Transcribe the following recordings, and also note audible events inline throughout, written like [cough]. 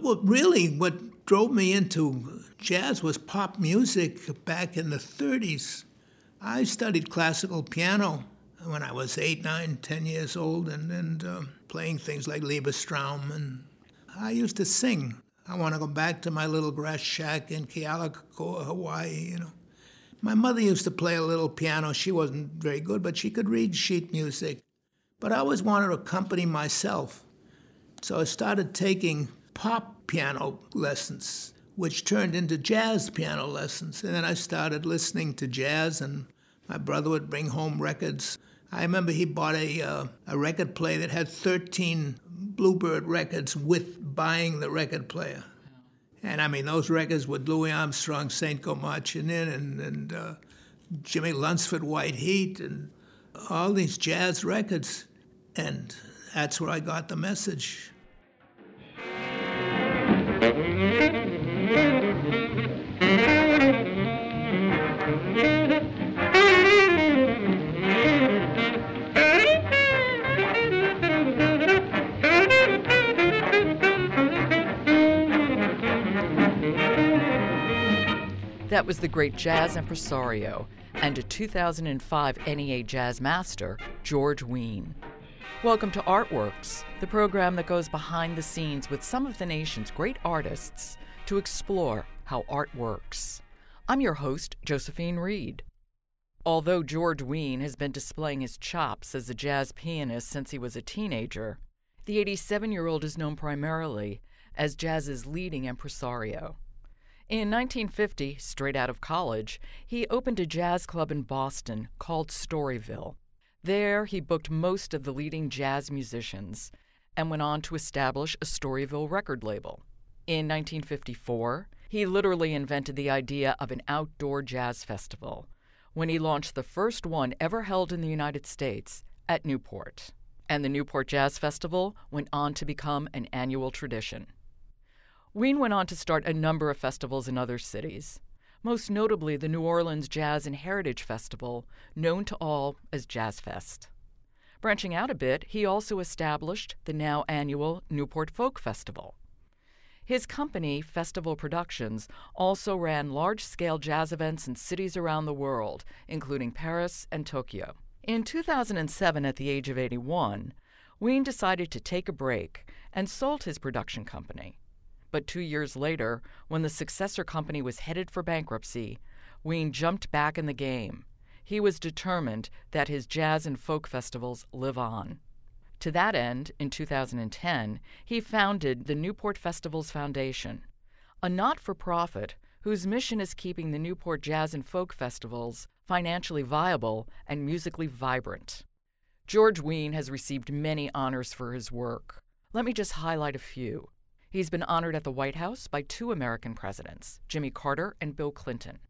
Well, really, what drove me into jazz was pop music back in the 30s. I studied classical piano when I was eight, nine, ten years old, and, and uh, playing things like Liebestraum. And I used to sing. I want to go back to my little grass shack in Kealakekua, Hawaii, you know. My mother used to play a little piano. She wasn't very good, but she could read sheet music. But I always wanted to accompany myself. So I started taking pop piano lessons, which turned into jazz piano lessons. And then I started listening to jazz, and my brother would bring home records. I remember he bought a, uh, a record player that had 13 Bluebird records with buying the record player. And I mean, those records with Louis Armstrong, St. Go-Marchinin', and, and uh, Jimmie Lunceford, White Heat, and all these jazz records. And that's where I got the message. That was the great jazz impresario and a 2005 NEA Jazz Master, George Wein. Welcome to Artworks, the program that goes behind the scenes with some of the nation's great artists to explore how art works. I'm your host, Josephine Reed. Although George Wein has been displaying his chops as a jazz pianist since he was a teenager, the 87 year old is known primarily as jazz's leading impresario. In 1950, straight out of college, he opened a jazz club in Boston called Storyville. There, he booked most of the leading jazz musicians and went on to establish a Storyville record label. In 1954, he literally invented the idea of an outdoor jazz festival when he launched the first one ever held in the United States at Newport. And the Newport Jazz Festival went on to become an annual tradition. Wein went on to start a number of festivals in other cities, most notably the New Orleans Jazz and Heritage Festival, known to all as Jazz Fest. Branching out a bit, he also established the now annual Newport Folk Festival. His company, Festival Productions, also ran large scale jazz events in cities around the world, including Paris and Tokyo. In 2007, at the age of 81, Wein decided to take a break and sold his production company. But two years later, when the successor company was headed for bankruptcy, Wein jumped back in the game. He was determined that his jazz and folk festivals live on. To that end, in 2010, he founded the Newport Festivals Foundation, a not for profit whose mission is keeping the Newport Jazz and Folk Festivals financially viable and musically vibrant. George Wein has received many honors for his work. Let me just highlight a few. He's been honored at the White House by two American presidents, Jimmy Carter and Bill Clinton.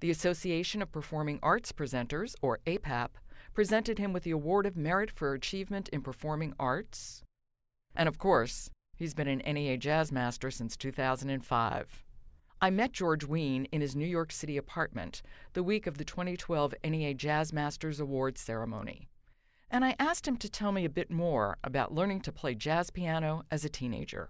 The Association of Performing Arts Presenters, or APAP, presented him with the Award of Merit for Achievement in Performing Arts. And of course, he's been an NEA Jazz Master since 2005. I met George Wein in his New York City apartment the week of the 2012 NEA Jazz Masters Awards ceremony. And I asked him to tell me a bit more about learning to play jazz piano as a teenager.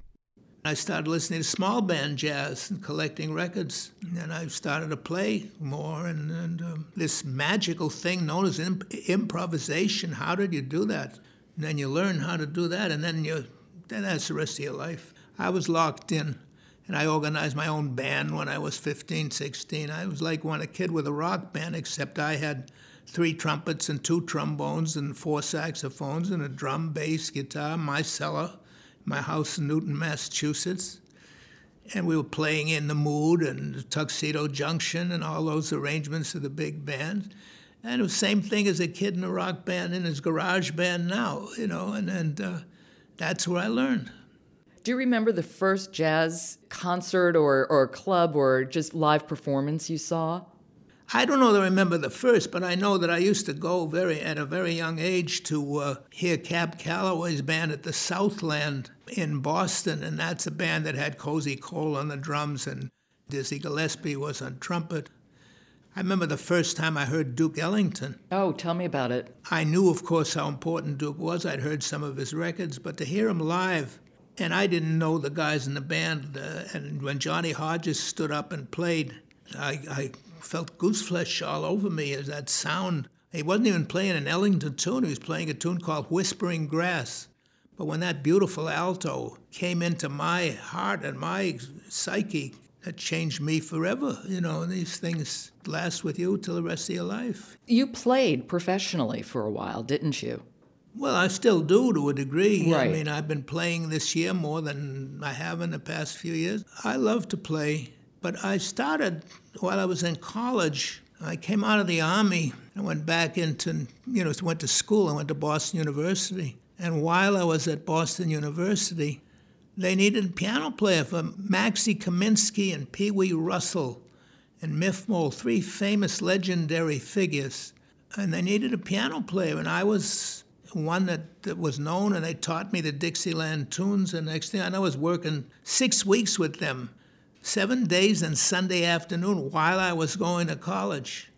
I started listening to small band jazz and collecting records. And I started to play more. And, and um, this magical thing known as imp- improvisation how did you do that? And then you learn how to do that, and then, you, then that's the rest of your life. I was locked in. And I organized my own band when I was 15, 16. I was like one a kid with a rock band, except I had three trumpets and two trombones and four saxophones and a drum, bass, guitar, my cello my house in Newton, Massachusetts. And we were playing in the Mood and Tuxedo Junction and all those arrangements of the big band. And it was the same thing as a kid in a rock band in his garage band now, you know, and, and uh, that's where I learned. Do you remember the first jazz concert or, or club or just live performance you saw? I don't know that I remember the first, but I know that I used to go very at a very young age to uh, hear Cab Calloway's band at the Southland in Boston, and that's a band that had Cozy Cole on the drums and Dizzy Gillespie was on trumpet. I remember the first time I heard Duke Ellington. Oh, tell me about it. I knew, of course, how important Duke was. I'd heard some of his records, but to hear him live And I didn't know the guys in the band. Uh, and when Johnny Hodges stood up and played, I, I felt gooseflesh all over me as that sound. He wasn't even playing an Ellington tune, he was playing a tune called Whispering Grass. But when that beautiful alto came into my heart and my psyche, that changed me forever. You know, these things last with you till the rest of your life. You played professionally for a while, didn't you? Well, I still do to a degree. Right. I mean, I've been playing this year more than I have in the past few years. I love to play, but I started while I was in college. I came out of the army and went back into, you know, went to school. I went to Boston University. And while I was at Boston University, they needed a piano player for Maxie Kaminsky and Pee Wee Russell and Miff Mole, three famous legendary figures. And they needed a piano player, and I was one that, that was known, and they taught me the Dixieland tunes. And next thing I know, I was working six weeks with them, seven days and Sunday afternoon while I was going to college.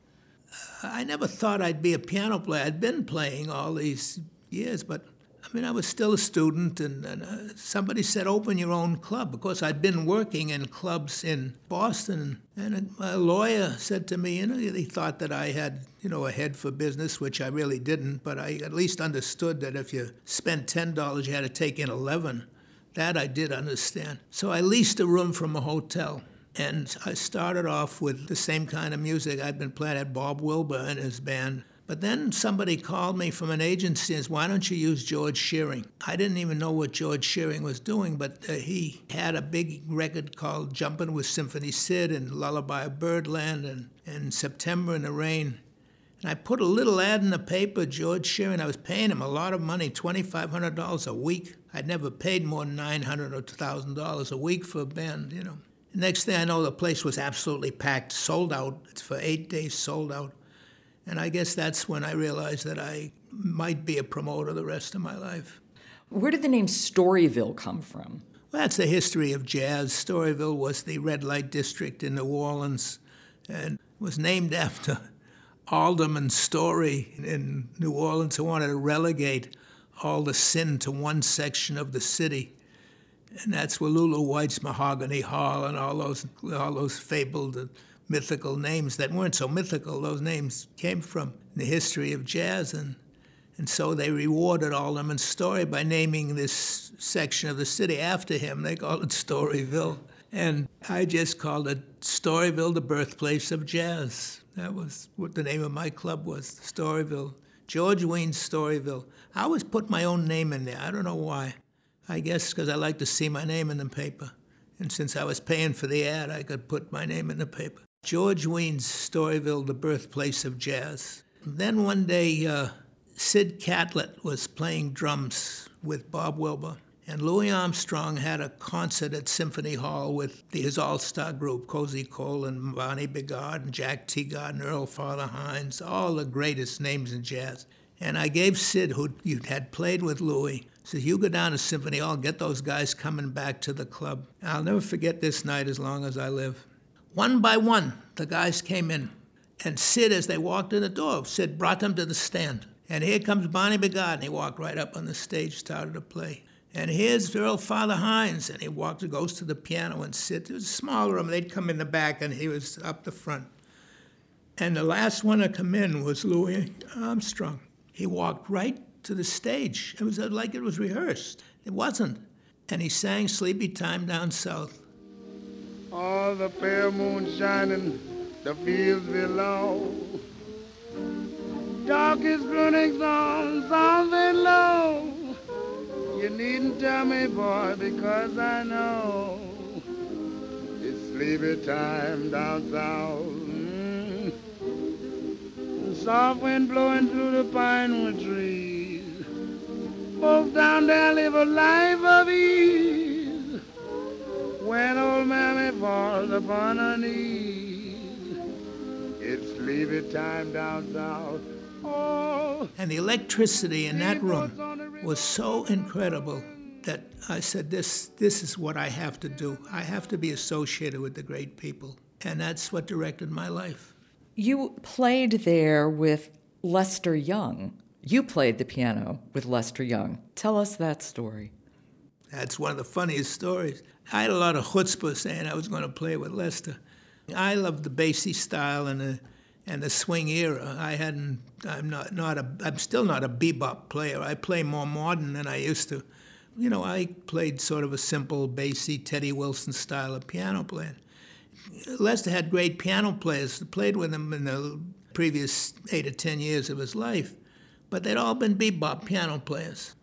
I never thought I'd be a piano player. I'd been playing all these years, but I mean, I was still a student, and, and uh, somebody said, open your own club. Because I'd been working in clubs in Boston, and a, a, lawyer said to me, you know, he thought that I had, you know, a head for business, which I really didn't, but I at least understood that if you spent $10, you had to take in 11 That I did understand. So I leased a room from a hotel. And I started off with the same kind of music I'd been playing at Bob Wilber and his band but then somebody called me from an agency and said, Why don't you use George Shearing? I didn't even know what George Shearing was doing, but uh, he had a big record called Jumpin' with Symphony Sid and Lullaby of Birdland and, and September in the Rain. And I put a little ad in the paper, George Shearing. I was paying him a lot of money, $2,500 a week. I'd never paid more than 900 or $1,000 a week for a band, you know. next thing I know, the place was absolutely packed, sold out. It's for eight days, sold out. And I guess that's when I realized that I might be a promoter the rest of my life. Where did the name Storyville come from? Well, that's the history of jazz. Storyville was the red light district in New Orleans and was named after [laughs] Alderman Story in New Orleans who wanted to relegate all the sin to one section of the city. And that's where Lulu White's Mahogany Hall and all those all those fabled mythical names that weren't so mythical. Those names came from the history of jazz, and and so they rewarded Alderman's Story by naming this section of the city after him. They called it Storyville, and I just called it Storyville, the birthplace of jazz. That was what the name of my club was, Storyville. George Wein Storyville. I always put my own name in there. I don't know why. I guess because I like to see my name in the paper. And since I was paying for the ad, I could put my name in the paper. George Wein's Storyville, the birthplace of jazz. Then one day, uh, Sid Catlett was playing drums with Bob Wilber, and Louis Armstrong had a concert at Symphony Hall with his all-star group, Cozy Cole and Barney Bigard and Jack Teagarden and Earl Father Hines, all the greatest names in jazz. And I gave Sid, who had played with Louis, says, you go down to Symphony Hall, get those guys coming back to the club. I'll never forget this night as long as I live. One by one, the guys came in. And Sid, as they walked in the door, Sid brought them to the stand. And here comes Barney Bigard, and he walked right up on the stage, started to play. And here's Earl Father Hines, and he walks, goes to the piano and sits. It was a small room. They'd come in the back, and he was up the front. And the last one to come in was Louis Armstrong. He walked right to the stage. It was uh, like it was rehearsed. It wasn't. And he sang Sleepy Time Down South. All the pale moon shining, the fields below. Dark is running on soft and low. You needn't tell me, boy, because I know it's sleepy time down south. Mm. Soft wind blowing through the pine wood trees. Folks down there live a life of ease when old mammy falls upon her knees. It's sleepy time down south. Oh, and the electricity in that room was so incredible that I said, this, this is what I have to do. I have to be associated with the great people. And that's what directed my life. You played there with Lester Young. You played the piano with Lester Young. Tell us that story. That's one of the funniest stories. I had a lot of chutzpah saying I was going to play with Lester. I loved the Basie style and the and the swing era. I hadn't. I'm not not a. I'm still not a bebop player. I play more modern than I used to. You know, I played sort of a simple, Basie, Teddy Wilson style of piano playing. Lester had great piano players. That played with him in the previous eight or ten years of his life, but they'd all been bebop piano players.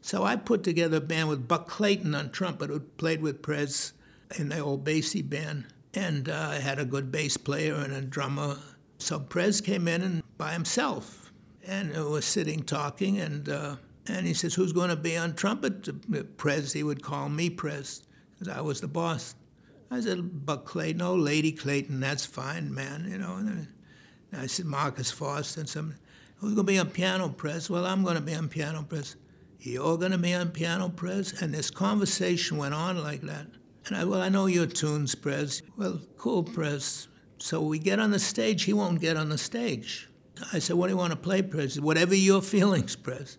So I put together a band with Buck Clayton on trumpet, who played with Prez in the old Basie band, and uh, I had a good bass player and a drummer. So Prez came in and by himself, and was sitting talking, and uh, and he says, "Who's going to be on trumpet?" Prez, he would call me Prez, because I was the boss. I said, Buck Clayton, oh, Lady Clayton, that's fine, man, you know. And I said, Marcus Foster and some, who's going to be on piano Prez? Well, I'm going to be on piano Prez. You're going to be on piano Prez? And this conversation went on like that. And I, well, I know your tunes, Prez. Well, cool, Prez. So we get on the stage, he won't get on the stage. I said, what do you want to play, Prez? Whatever your [laughs] feelings, Prez.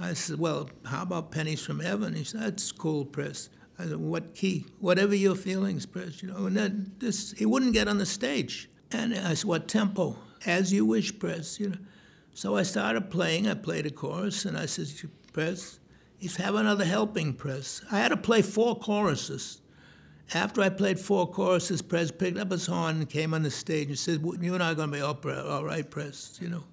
I said, well, how about Pennies from Heaven? He said, that's cool, Prez. I said, what key? Whatever your feelings, Prez, you know. And then this, he wouldn't get on the stage. And I said, what tempo? As you wish, Prez, you know. So I started playing. I played a chorus, and I said, Prez, if have another helping, Prez. I had to play four choruses. After I played four choruses, Prez picked up his horn and came on the stage and said, you and I are going to be all, all right, Prez, you know.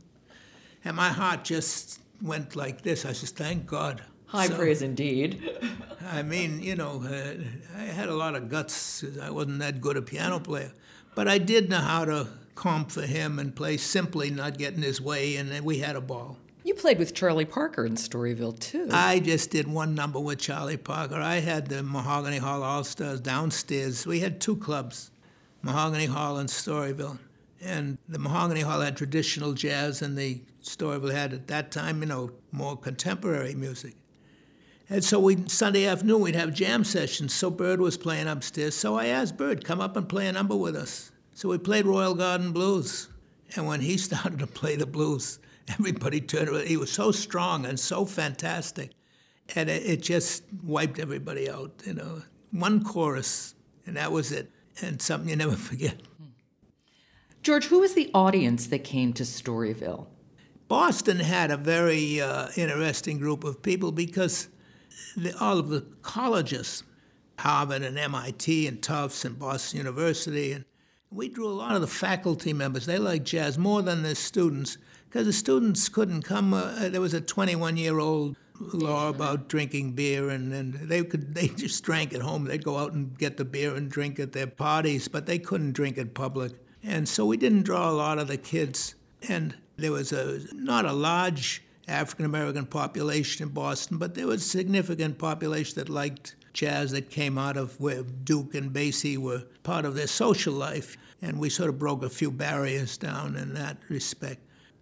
And my heart just went like this. I said, thank God. High so, praise indeed. [laughs] I mean, you know, uh, I had a lot of guts. I wasn't that good a piano player, but I did know how to comp for him and play simply, not get in his way, and we had a ball. You played with Charlie Parker in Storyville too. I just did one number with Charlie Parker. I had the Mahogany Hall All Stars downstairs. We had two clubs, Mahogany Hall and Storyville. And the Mahogany Hall had traditional jazz, and the Storyville had at that time, you know, more contemporary music. And so we Sunday afternoon we'd have jam sessions. So Bird was playing upstairs. So I asked Bird, come up and play a number with us. So we played Royal Garden Blues. And when he [laughs] started to play the blues, everybody turned around. He was so strong and so fantastic. And it, it just wiped everybody out, you know. One chorus, and that was it. And something you never [laughs] forget. George, who was the audience that came to Storyville? Boston had a very uh, interesting group of people because the, all of the colleges, Harvard and MIT and Tufts and Boston University, and we drew a lot of the faculty members. They liked jazz more than the students because the students couldn't come. Uh, there was a 21-year-old law about drinking beer, and, and they could they just drank at home. They'd go out and get the beer and drink at their parties, but they couldn't drink in public. And so we didn't draw a lot of the kids. And there was a not a large African American population in Boston, but there was a significant population that liked jazz that came out of where Duke and Basie were part of their social life. And we sort of broke a few barriers down in that respect.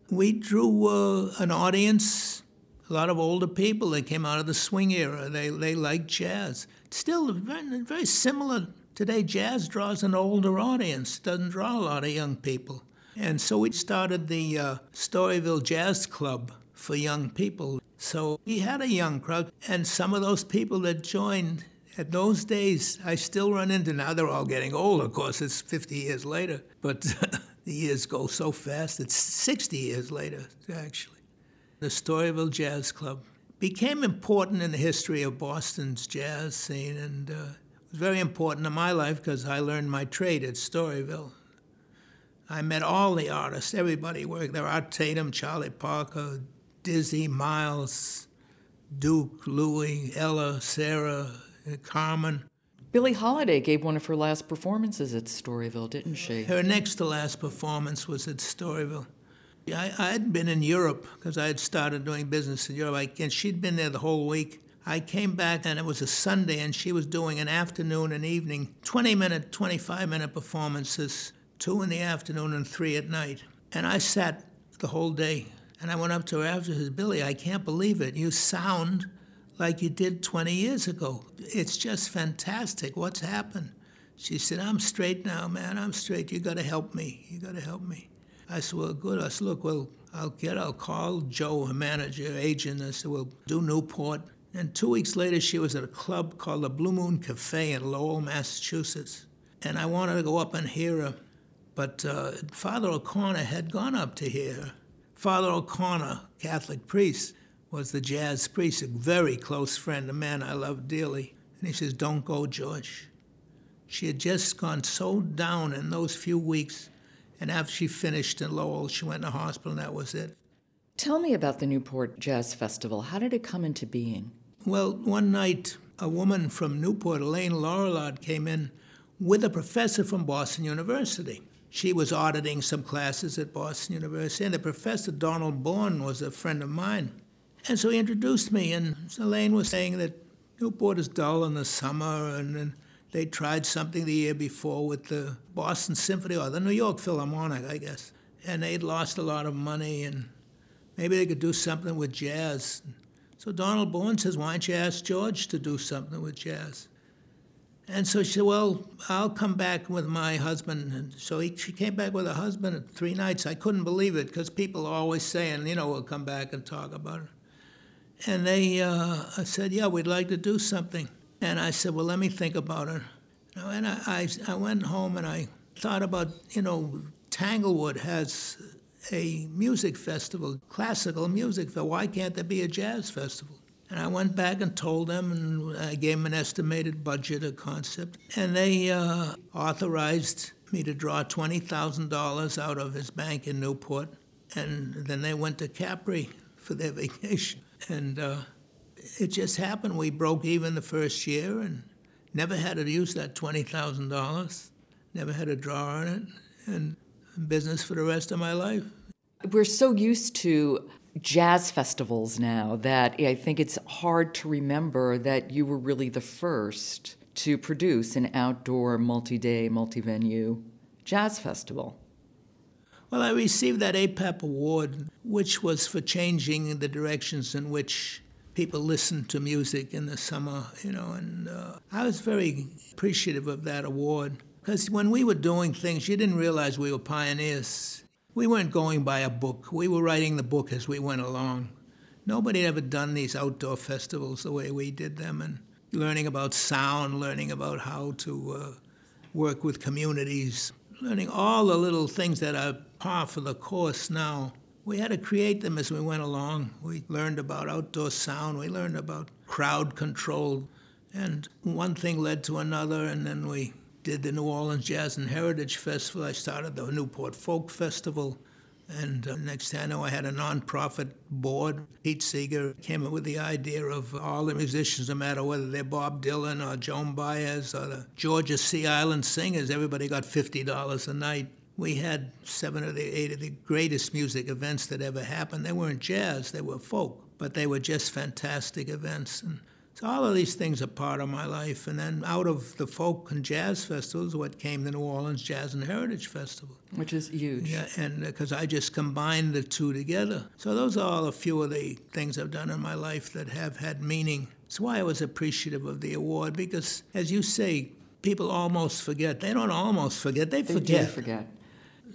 We drew uh, an audience, a lot of older people They came out of the swing era. They, they liked jazz. Still very, very similar today. Jazz draws an older audience, doesn't draw a lot of young people. And so we started the uh, Storyville Jazz Club for young people. So we had a young crowd, and some of those people that joined at those days, I still run into now. They're all getting old, of course. It's 50 years later, but [laughs] the years go so fast. It's 60 years later, actually. The Storyville Jazz Club became important in the history of Boston's jazz scene, and uh, was very important in my life because I learned my trade at Storyville. I met all the artists, everybody worked there Art Tatum, Charlie Parker, Dizzy, Miles, Duke, Louie, Ella, Sarah, Carmen. Billie Holiday gave one of her last performances at Storyville, didn't she? Her next to last performance was at Storyville. I, I had been in Europe because I had started doing business in Europe, I, and she'd been there the whole week. I came back and it was a Sunday, and she was doing an afternoon and evening, 20 minute, 25 minute performances, two in the afternoon and three at night. And I sat the whole day and I went up to her after said, Billie, I can't believe it. You sound like you did 20 years ago. It's just fantastic. What's happened? She said, I'm straight now, man. I'm straight. You got to help me. You got to help me. I said, well, good. I said, look, well, I'll get, I'll call Joe, her manager, agent. I said, well, do Newport. And two weeks later, she was at a club called the Blue Moon Cafe in Lowell, Massachusetts. And I wanted to go up and hear her, but uh, Father O'Connor had gone up to hear her. Father O'Connor, Catholic priest, was the jazz priest, a very close friend, a man I loved dearly. And he says, Don't go, George. She had just gone so down in those few weeks. And after she finished in Lowell, she went to the hospital, and that was it. Tell me about the Newport Jazz Festival. How did it come into being? Well, one night, a woman from Newport, Elaine Lorillard, came in with a professor from Boston University. She was auditing some classes at Boston University, and the professor, Donald Bourne, was a friend of mine. And so he introduced me, and Elaine was saying that Newport is dull in the summer, and, and they tried something the year before with the Boston Symphony or the New York Philharmonic, I guess. And they'd lost a lot of money, and maybe they could do something with jazz. So Donald Bourne says, Why don't you ask George to do something with jazz? And so she said, Well, I'll come back with my husband. And so he, she came back with her husband three nights. I couldn't believe it because people are always saying, you know, we'll come back and talk about it. And they uh, said, Yeah, we'd like to do something. And I said, Well, let me think about it. And I, I, I went home and I thought about, you know, Tanglewood has a music festival, classical music festival. Why can't there be a jazz festival? And I went back and told them, and I gave them an estimated budget, a concept, and they uh, authorized me to draw $20,000 out of his bank in Newport. And then they went to Capri for their [laughs] vacation. And uh, it just happened. We broke even the first year and never had to use that $20,000, never had to draw on it, and business for the rest of my life. We're so used to jazz festivals now that I think it's hard to remember that you were really the first to produce an outdoor, multi day, multi venue jazz festival. Well, I received that APAP award, which was for changing the directions in which people listen to music in the summer, you know, and uh, I was very appreciative of that award because when we were doing things, you didn't realize we were pioneers. We weren't going by a book. We were writing the book as we went along. Nobody had ever done these outdoor festivals the way we did them, and learning about sound, learning about how to uh, work with communities, learning all the little things that are par for the course now. We had to create them as we went along. We learned about outdoor sound, we learned about crowd control, and one thing led to another, and then we did the New Orleans Jazz and Heritage Festival. I started the Newport Folk Festival. And uh, next thing I know, I had a nonprofit board. Pete Seeger came up with the idea of all the musicians, no matter whether they're Bob Dylan or Joan Baez or the Georgia Sea Island Singers, everybody got $50 a night we had seven or eight of the greatest music events that ever happened. They weren't jazz, they were folk, but they were just fantastic events. And so all of these things are part of my life. And then out of the folk and jazz festivals, what came the New Orleans Jazz and Heritage Festival. Which is huge. Yeah, and because uh, I just combined the two together. So those are all a few of the things I've done in my life that have had meaning. That's why I was appreciative of the award, because as you say, people almost forget. They don't almost forget, they, they forget. Do forget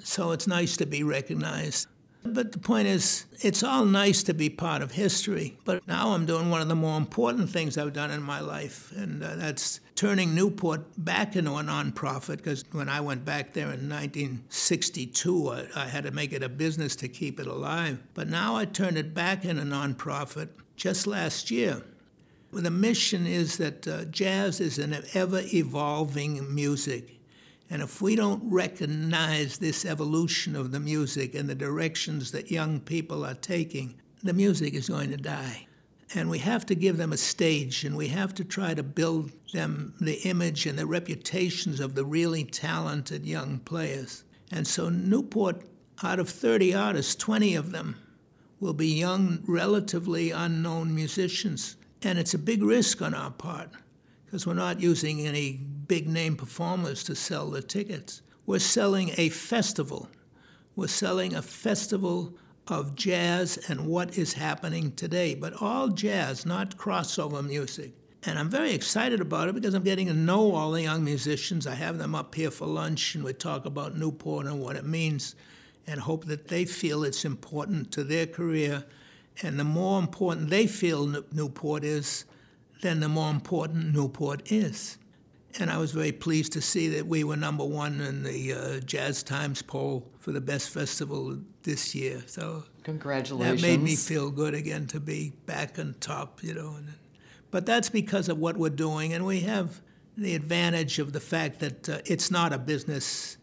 so it's nice to be recognized. But the point is, it's all nice to be part of history, but now I'm doing one of the more important things I've done in my life, and uh, that's turning Newport back into a nonprofit. Because when I went back there in 1962, I, I had to make it a business to keep it alive. But now I turned it back into a nonprofit just last year. The mission is that uh, jazz is an ever evolving music. And if we don't recognize this evolution of the music and the directions that young people are taking, the music is going to die. And we have to give them a stage and we have to try to build them the image and the reputations of the really talented young players. And so, Newport, out of 30 artists, 20 of them will be young, relatively unknown musicians. And it's a big risk on our part because we're not using any big name performers to sell the tickets. We're selling a festival. We're selling a festival of jazz and what is happening today, but all jazz, not crossover music. And I'm very excited about it because I'm getting to know all the young musicians. I have them up here for lunch and we talk about Newport and what it means and hope that they feel it's important to their career. And the more important they feel Newport is, then the more important Newport is. And I was very pleased to see that we were number one in the uh, Jazz Times poll for the best festival this year. So congratulations. That made me feel good again to be back on top, you know. But that's because of what we're doing, and we have the advantage of the fact that uh, it's not a business,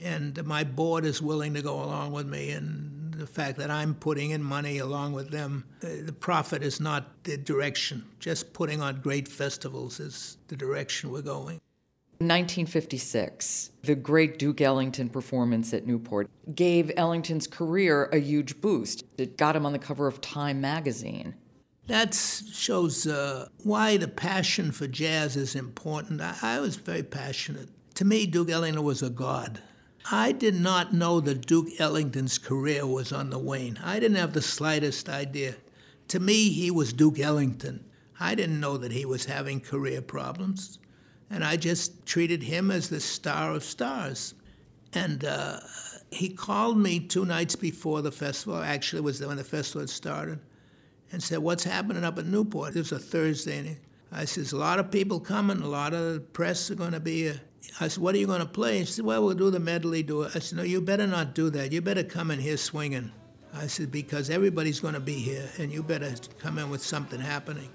and my board is willing to go along with me, and the fact that I'm putting in money along with them. Uh, the profit is not the direction. Just putting on great festivals is the direction we're going. 1956, the great Duke Ellington performance at Newport gave Ellington's career a huge boost. It got him on the cover of Time magazine. That shows uh, why the passion for jazz is important. I, I was very passionate. To me, Duke Ellington was a god. I did not know that Duke Ellington's career was on the wane. I didn't have the slightest idea. To me, he was Duke Ellington. I didn't know that he was having career problems. And I just treated him as the star of stars. And uh, he called me two nights before the festival, actually, was when the festival had started and said, What's happening up at Newport? It was a Thursday. And I says, A lot of people coming, a lot of the press are going to be here. I said, What are you going to play? He said, Well, we'll do the medley. Do it. I said, No, you better not do that. You better come in here swinging. I said, Because everybody's going to be here, and you better come in with something happening.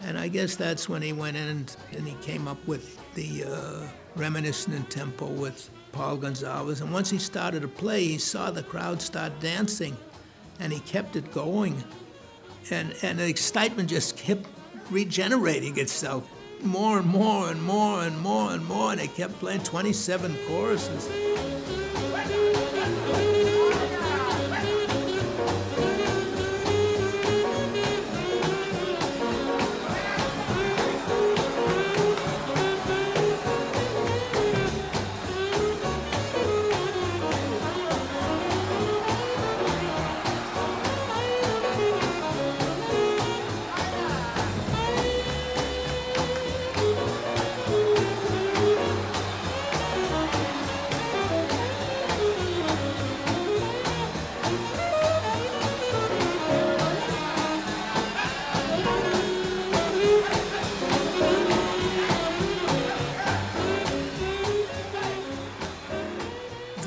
And I guess that's when he went in and, and he came up with the uh, reminiscent in tempo with Paul Gonsalves. And once he started to play, he saw the crowd start dancing, and he kept it going and, and the excitement just kept regenerating itself more and more and more and more and more, and they kept playing 27 choruses.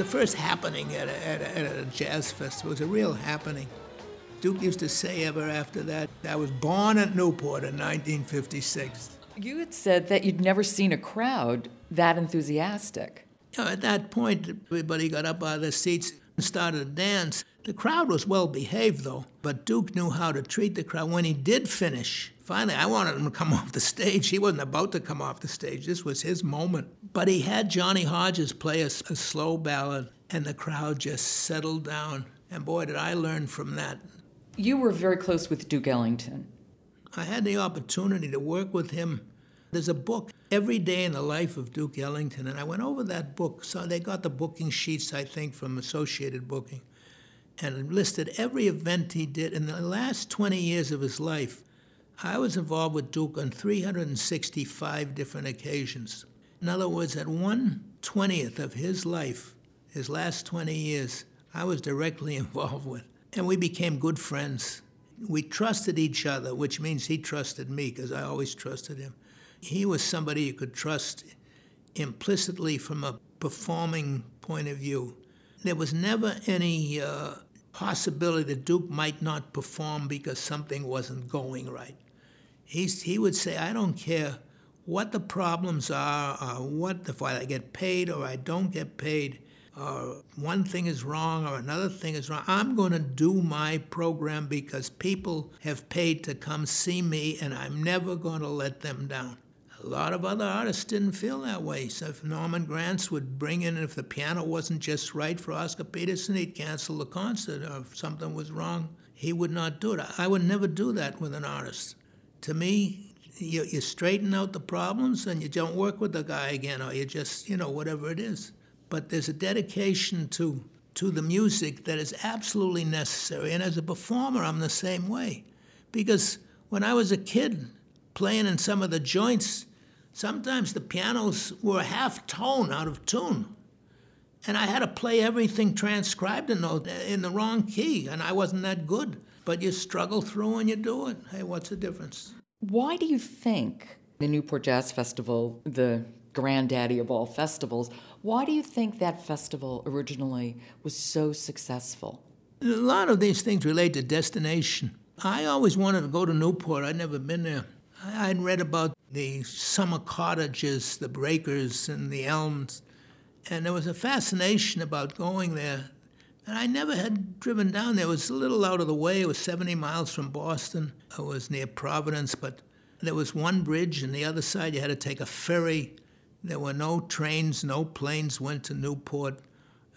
First happening at a, at, a, at a, jazz festival. It was a real happening. Duke used to say ever after that, I was born at Newport in 1956. You had said that you'd never seen a crowd that enthusiastic. You know, at that point, everybody got up out of their seats and started to dance. The crowd was well behaved, though, but Duke knew how to treat the crowd. When he did finish, finally, I wanted him to come [laughs] off the stage. He wasn't about to come off the stage, this was his moment. But he had Johnny Hodges play a, a slow ballad, and the crowd just settled down. And boy, did I learn from that. You were very close with Duke Ellington. I had the opportunity to work with him. There's a book, Every Day in the Life of Duke Ellington, and I went over that book. So they got the booking sheets, I think, from Associated Booking and listed every event he did in the last 20 years of his life. I was involved with Duke on 365 different occasions. In other words, at one twentieth of his life, his last 20 years, I was directly [laughs] involved with. And we became good friends. We trusted each other, which means he trusted me because I always trusted him. He was somebody you could trust implicitly from a performing point of view. There was never any uh, possibility that Duke might not perform because something wasn't going right. He's, he would say, I don't care what the problems are, or what the, if I get paid or I don't get paid, or one thing is wrong or another thing is wrong. I'm going to do my program because people have paid to come see me, and I'm never going to let them down. A lot of other artists didn't feel that way. So if Norman Granz would bring in, if the piano wasn't just right for Oscar Peterson, he'd cancel the concert. Or if something was wrong, he would not do it. I would never do that with an artist. To me, you, you straighten out the problems and you don't work with the guy again, or you just, you know, whatever it is. But there's a dedication to to the music that is absolutely necessary. And as a performer, I'm the same way. Because when I was a kid playing in some of the joints, Sometimes the pianos were half tone out of tune. And I had to play everything transcribed in, in the wrong key, and I wasn't that good. But you struggle through and you do it. Hey, what's the difference? Why do you think the Newport Jazz Festival, the granddaddy of all festivals, why do you think that festival originally was so successful? A lot of these things relate to destination. I always wanted to go to Newport. I'd never been there. I'd read about the summer cottages, the breakers, and the elms, and there was a fascination about going there. And I never had driven down there. It was a little out of the way. It was 70 miles from Boston. It was near Providence, but there was one bridge, and the other side you had to take a ferry. There were no trains, no planes went to Newport.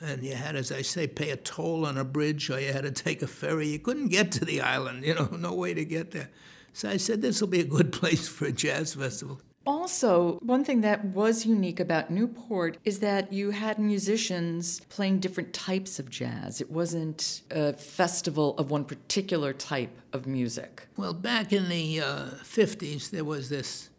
And you had, as I say, pay a toll on a bridge, or you had to take a ferry. You couldn't get to the island, you know, [laughs] no way to get there. So I said, this will be a good [laughs] place for a jazz festival. Also, one thing that was unique about Newport is that you had musicians playing different types of jazz. It wasn't a festival of one particular type of music. Well, back in the uh, 50s, there was this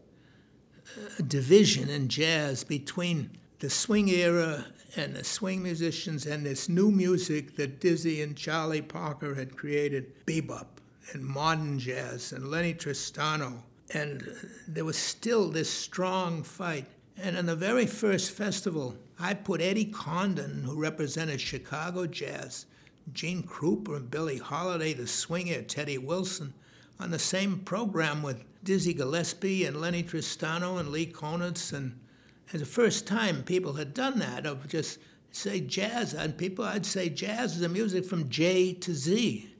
uh, division in jazz between the swing era and the swing musicians and this new music that Dizzy and Charlie Parker had created, bebop and modern jazz and Lennie Tristano. And there was still this strong fight. And in the very first festival, I put Eddie Condon, who represented Chicago jazz, Gene Krupa and Billie Holiday, the swinger, Teddy Wilson, on the same program with Dizzy Gillespie and Lennie Tristano and Lee Konitz. And it's the first time people had done that, of just say jazz. And people, I'd say jazz is a music from J to Z.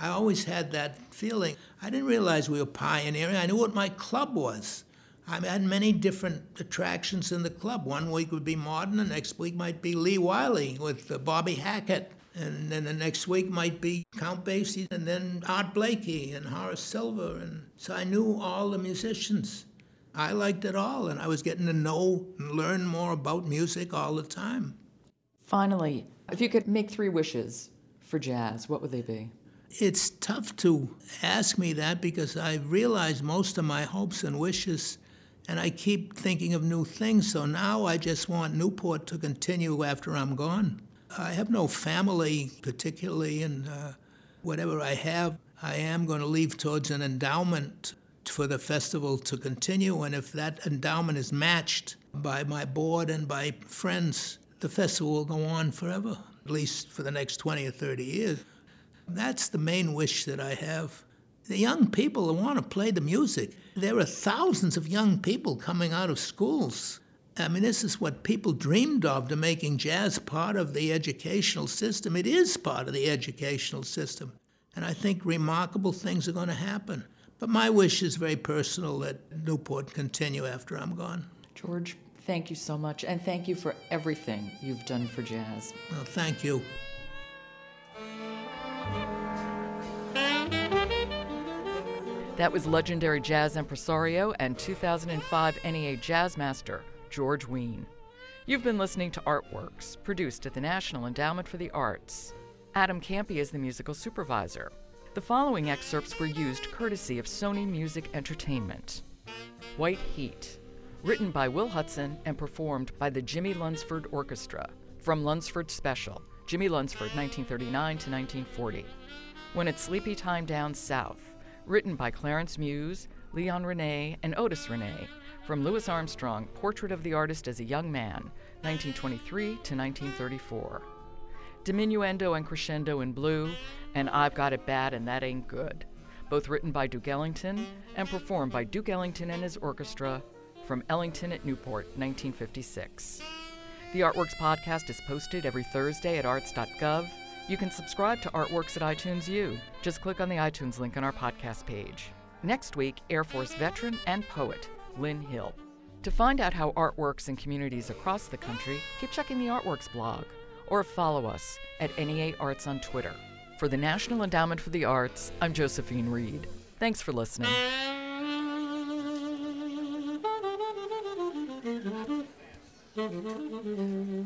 I always had that feeling. I didn't realize we were pioneering. I knew what my club was. I had many different attractions in the club. One week would be modern, the next week might be Lee Wiley with uh, Bobby Hackett, and then the next week might be Count Basie, and then Art Blakey and Horace Silver. And so I knew all the musicians. I liked it all, and I was getting to know and learn more about music all the time. Finally, if you could make three wishes for jazz, what would they be? It's tough to ask me that because I've realized most of my hopes and wishes, and I keep thinking of new things. So now I just want Newport to continue after I'm gone. I have no family, particularly, and uh, whatever I have, I am going to leave towards an endowment for the festival to continue. And if that endowment is matched by my board and by friends, the festival will go on forever, at least for the next 20 or 30 years. That's the main wish that I have. The young people want to play the music. There are thousands of young people coming out of schools. I mean, this is what people dreamed of to making jazz part of the educational system. It is part of the educational system. And I think remarkable things are going to happen. But my wish is very personal that Newport continue after I'm gone. George, thank you so much. And thank you for everything you've done for jazz. Well, thank you. That was legendary jazz impresario and 2005 NEA Jazz Master, George Wein. You've been listening to Artworks, produced at the National Endowment for the Arts. Adam Campy is the musical supervisor. The following excerpts were used courtesy of Sony Music Entertainment. White Heat, written by Will Hudson and performed by the Jimmy Lunceford Orchestra, from Lunceford Special, Jimmy Lunceford, 1939 to 1940. When It's Sleepy Time Down South, written by Clarence Muse, Leon Rene, and Otis Rene, from Louis Armstrong, Portrait of the Artist as a Young Man, 1923 to 1934. Diminuendo and Crescendo in Blue, and I've Got It Bad and That Ain't Good, both written by Duke Ellington and performed by Duke Ellington and his orchestra from Ellington at Newport, 1956. The Artworks podcast is posted every Thursday at arts.gov you can subscribe to Artworks at iTunes U. Just click on the iTunes link on our podcast page. Next week, Air Force veteran and poet Lynn Hill. To find out how art works in communities across the country, keep checking the Artworks blog or follow us at NEA Arts on Twitter. For the National Endowment for the Arts, I'm Josephine Reed. Thanks for listening. Thank